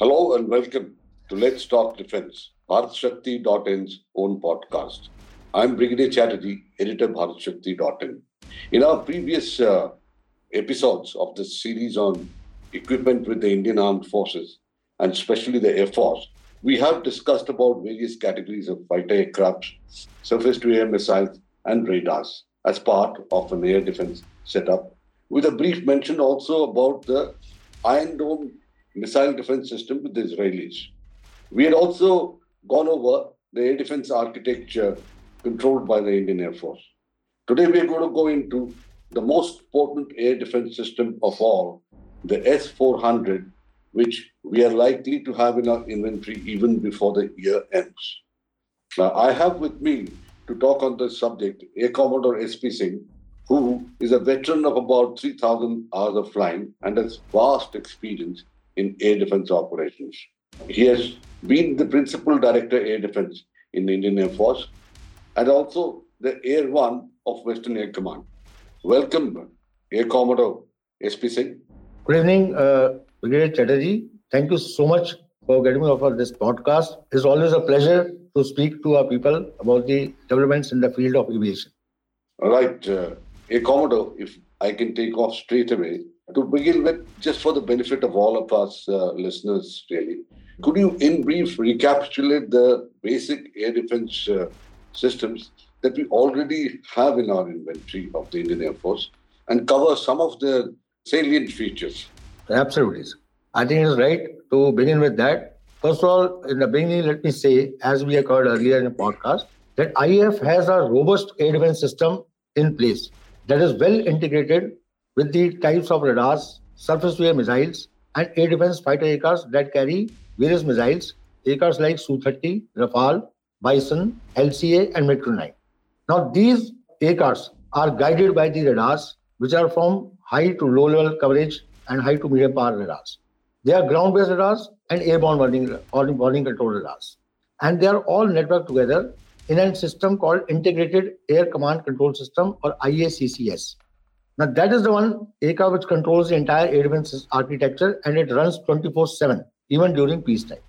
Hello and welcome to Let's Talk Defense, BharatShakti.in's own podcast. I'm Brigadier Chatterjee, editor BharatShakti.in. In our previous uh, episodes of this series on equipment with the Indian Armed Forces, and especially the Air Force, we have discussed about various categories of fighter aircraft, surface-to-air missiles, and radars as part of an air defense setup, with a brief mention also about the Iron Dome missile defense system with the Israelis. We had also gone over the air defense architecture controlled by the Indian Air Force. Today, we are going to go into the most potent air defense system of all, the S 400, which we are likely to have in our inventory even before the year ends. Now, I have with me to talk on this subject Air Commodore SP Singh, who is a veteran of about 3,000 hours of flying and has vast experience in air defense operations. He has been the principal director air defense in the Indian Air Force and also the Air One of Western Air Command. Welcome, Air Commodore SP Singh. Good evening, uh, Brigadier Chatterjee. Thank you so much for getting me offer this podcast. It's always a pleasure to speak to our people about the developments in the field of aviation. All right, uh, Air Commodore, if I can take off straight away, to begin with, just for the benefit of all of us uh, listeners, really, could you, in brief, recapitulate the basic air defense uh, systems that we already have in our inventory of the Indian Air Force and cover some of the salient features? Absolutely. I think it's right to begin with that. First of all, in the beginning, let me say, as we heard earlier in the podcast, that IAF has a robust air defense system in place that is well integrated with the types of radars, surface-to-air missiles, and air defense fighter aircraft that carry various missiles, aircraft like Su-30, Rafale, Bison, LCA, and MiG-29. Now, these aircrafts are guided by the radars, which are from high to low level coverage and high to medium power radars. They are ground based radars and airborne warning, warning control radars. And they are all networked together in a system called Integrated Air Command Control System or IACCS. Now, that is the one ACA which controls the entire air defense architecture and it runs 24 7, even during peacetime.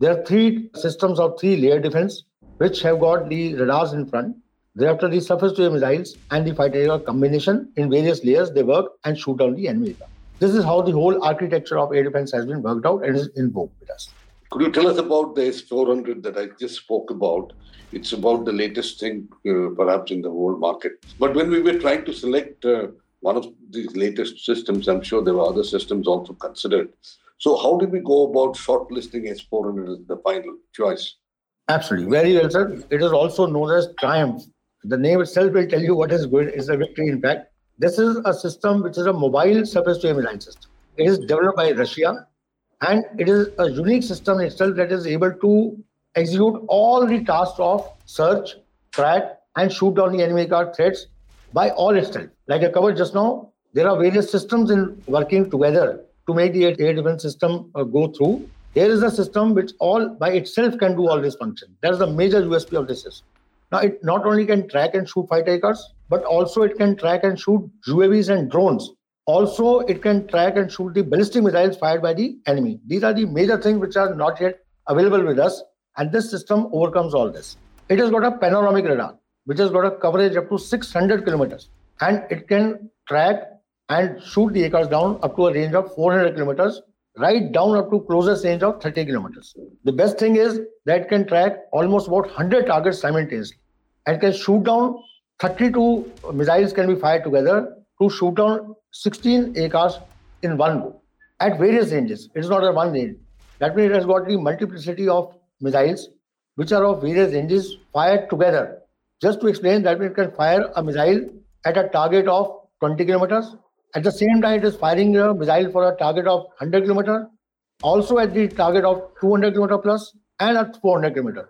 There are three systems of three layer defense which have got the radars in front. Thereafter, the surface to air missiles and the fighter air combination in various layers, they work and shoot down the enemy. This is how the whole architecture of air defense has been worked out and is invoked with us. Could you tell us about the S400 that I just spoke about? It's about the latest thing, uh, perhaps, in the whole market. But when we were trying to select uh, one of these latest systems. I'm sure there were other systems also considered. So, how did we go about shortlisting S400 as the final choice? Absolutely, very well, sir. It is also known as Triumph. The name itself will tell you what is good. It's a victory, in fact. This is a system which is a mobile surface-to-air missile system. It is developed by Russia, and it is a unique system itself that is able to execute all the tasks of search, track, and shoot down the enemy car threats by all itself. Like I covered just now, there are various systems in working together to make the air defense system uh, go through. There is a system which all by itself can do all this function. That is the major USP of this system. Now, it not only can track and shoot fighter aircraft, but also it can track and shoot UAVs and drones. Also, it can track and shoot the ballistic missiles fired by the enemy. These are the major things which are not yet available with us, and this system overcomes all this. It has got a panoramic radar which has got a coverage up to 600 kilometers. And it can track and shoot the aircraft down up to a range of 400 kilometers right down up to closest range of 30 kilometers. The best thing is that can track almost about 100 targets simultaneously and can shoot down 32 missiles can be fired together to shoot down 16 aircraft in one go at various ranges. It is not a one range. That means it has got the multiplicity of missiles which are of various ranges fired together just to explain that it can fire a missile at a target of 20 kilometers. At the same time, it is firing a missile for a target of 100 kilometers, also at the target of 200 kilometer plus and at 400 kilometer.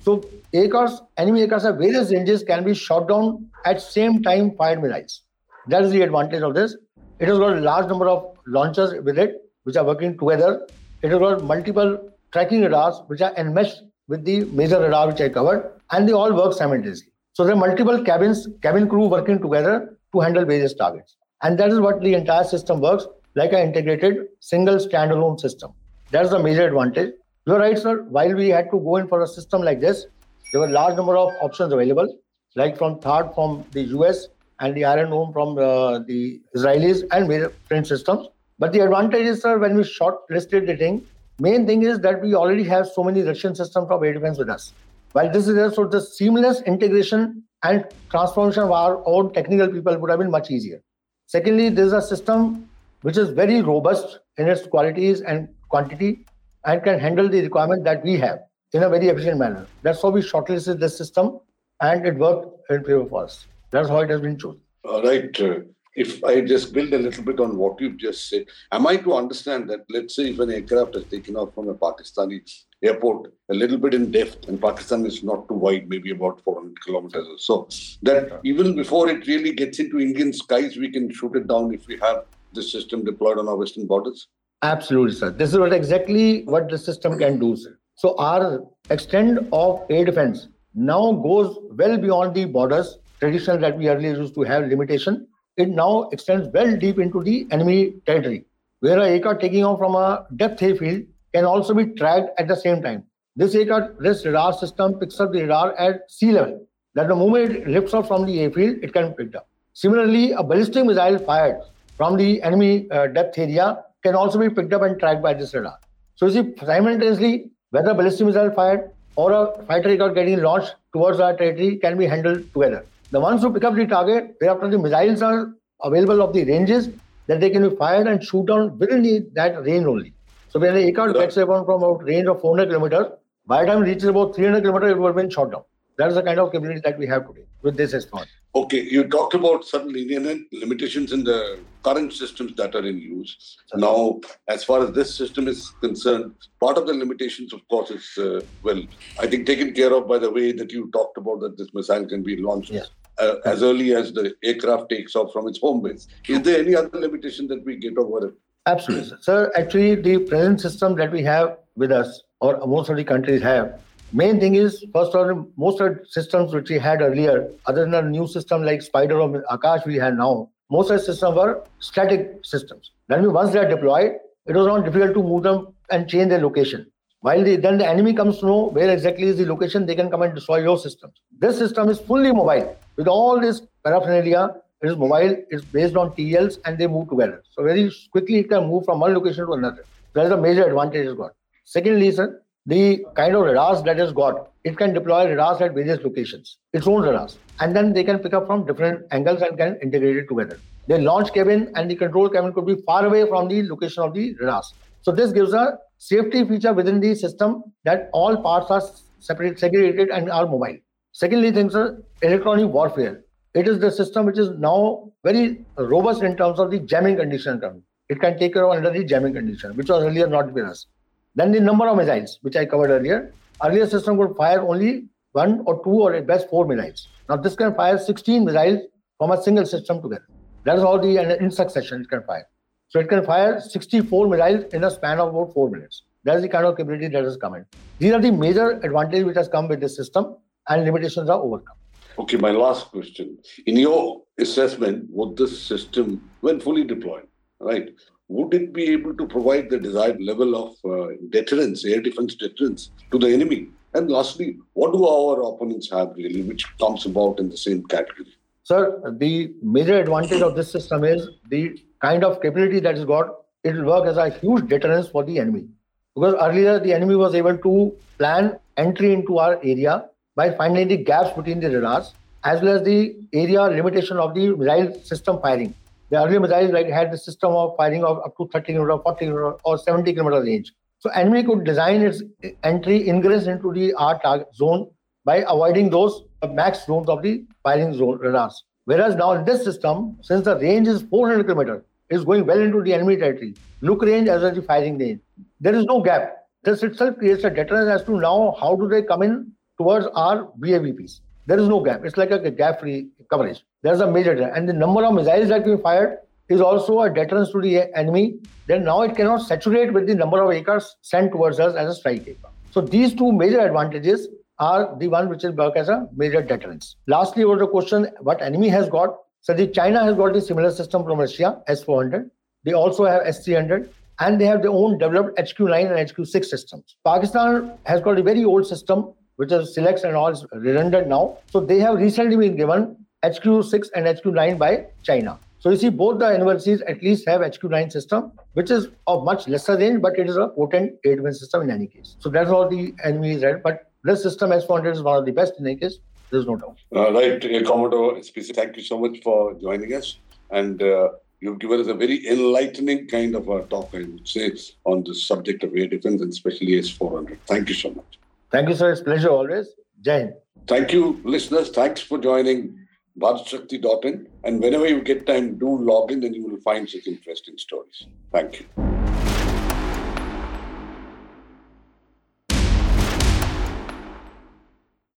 So aircrafts, enemy aircrafts of various ranges can be shot down at same time fired missiles. That is the advantage of this. It has got a large number of launchers with it, which are working together. It has got multiple tracking radars, which are enmeshed with the major radar which I covered, and they all work simultaneously. So there are multiple cabins, cabin crew working together to handle various targets. And that is what the entire system works like an integrated single standalone system. That's the major advantage. You're right, sir. While we had to go in for a system like this, there were large number of options available, like from THAAD from the US and the Iron Dome from uh, the Israelis and various systems. But the advantage is, sir, when we shortlisted the thing, main thing is that we already have so many Russian systems from air defense with us. While this is there, so the seamless integration and transformation of our own technical people would have been much easier. Secondly, this is a system which is very robust in its qualities and quantity and can handle the requirement that we have in a very efficient manner. That's how we shortlisted this system and it worked in favor of us. That's how it has been chosen. All right. Uh, If I just build a little bit on what you've just said, am I to understand that, let's say, if an aircraft is taken off from a Pakistani airport a little bit in depth, and Pakistan is not too wide, maybe about 400 kilometers or so, that even before it really gets into Indian skies, we can shoot it down if we have this system deployed on our western borders? Absolutely, sir. This is what exactly what the system can do, sir. So our extent of air defense now goes well beyond the borders traditional that we earlier used to have limitation. It now extends well deep into the enemy territory, where a aircraft taking off from a depth airfield can also be tracked at the same time. This aircraft, this radar system picks up the radar at sea level. That the moment it lifts off from the airfield, it can pick up. Similarly, a ballistic missile fired from the enemy uh, depth area can also be picked up and tracked by this radar. So you see, simultaneously, whether a ballistic missile fired or a fighter aircraft getting launched towards our territory can be handled together. The ones who pick up the target, thereafter the missiles are available of the ranges that they can be fired and shoot down within that range only. So when the aircraft gets around from a range of 400 kilometers, by the time it reaches about 300 kilometers, it will have been shot down. That is the kind of capability that we have today with this S4. Okay, you talked about certain limitations in the current systems that are in use. Now, as far as this system is concerned, part of the limitations, of course, is uh, well, I think taken care of by the way that you talked about that this missile can be launched yeah. Uh, as early as the aircraft takes off from its home base. Is there any other limitation that we get over it? Absolutely, sir. Actually, the present system that we have with us, or most of the countries have, main thing is first of all, most of the systems which we had earlier, other than a new system like Spider or Akash we have now, most of the systems were static systems. Then once they are deployed, it was not difficult to move them and change their location. While the, then the enemy comes to know where exactly is the location, they can come and destroy your systems. This system is fully mobile. With all this paraphernalia, it is mobile, it's based on TLs, and they move together. So very quickly it can move from one location to another. That is a major advantage it's got. Secondly, sir, the kind of radars that it's got, it can deploy radars at various locations, its own radars. And then they can pick up from different angles and can integrate it together. The launch cabin and the control cabin could be far away from the location of the radars. So this gives a safety feature within the system that all parts are separate, segregated and are mobile. Secondly, things are electronic warfare. It is the system which is now very robust in terms of the jamming condition. It can take care of under the jamming condition, which was earlier not with us. Then the number of missiles, which I covered earlier. Earlier system could fire only one or two or at best four missiles. Now this can fire 16 missiles from a single system together. That is how the uh, in succession it can fire. So it can fire 64 missiles in a span of about four minutes. That is the kind of capability that has come in. These are the major advantages which has come with this system, and limitations are overcome. Okay, my last question. In your assessment, would this system, when fully deployed, right, would it be able to provide the desired level of uh, deterrence, air defense deterrence to the enemy? And lastly, what do our opponents have really, which comes about in the same category? Sir, the major advantage of this system is the kind of capability that is got. It will work as a huge deterrence for the enemy. Because earlier, the enemy was able to plan entry into our area by finding the gaps between the radars, as well as the area limitation of the missile system firing. The earlier missiles like had the system of firing of up to 30 km, 40 km, or 70 km range. So enemy could design its entry ingress into the R target zone by avoiding those max zones of the firing zone radars. Whereas now in this system, since the range is 400 km, is going well into the enemy territory. Look range as well as the firing range. There is no gap. This itself creates a deterrence as to now how do they come in towards our VAVPs. There is no gap. It's like a gap-free coverage. There's a major deterrent. And the number of missiles that we fired is also a deterrence to the enemy. Then now it cannot saturate with the number of acres sent towards us as a strike aircraft. So these two major advantages are the one which will work as a major deterrence. Lastly, was the question what enemy has got. So the China has got a similar system from Russia, S400. They also have S300 and they have their own developed HQ9 and HQ6 systems. Pakistan has got a very old system, which is Silex and all is redundant now. So they have recently been given HQ6 and HQ9 by China. So you see, both the universities at least have HQ9 system, which is of much lesser range, but it is a potent aid system in any case. So that's how the enemy is. But this system S400 is one of the best in any case. There's no doubt. Uh, right, uh, Commodore thank you so much for joining us. And uh, you've given us a very enlightening kind of a talk, I would say, on the subject of air defense and especially S400. Thank you so much. Thank you, sir. It's pleasure always. Jai Thank you, listeners. Thanks for joining bharatshakti.in. And whenever you get time, do log in and you will find such interesting stories. Thank you.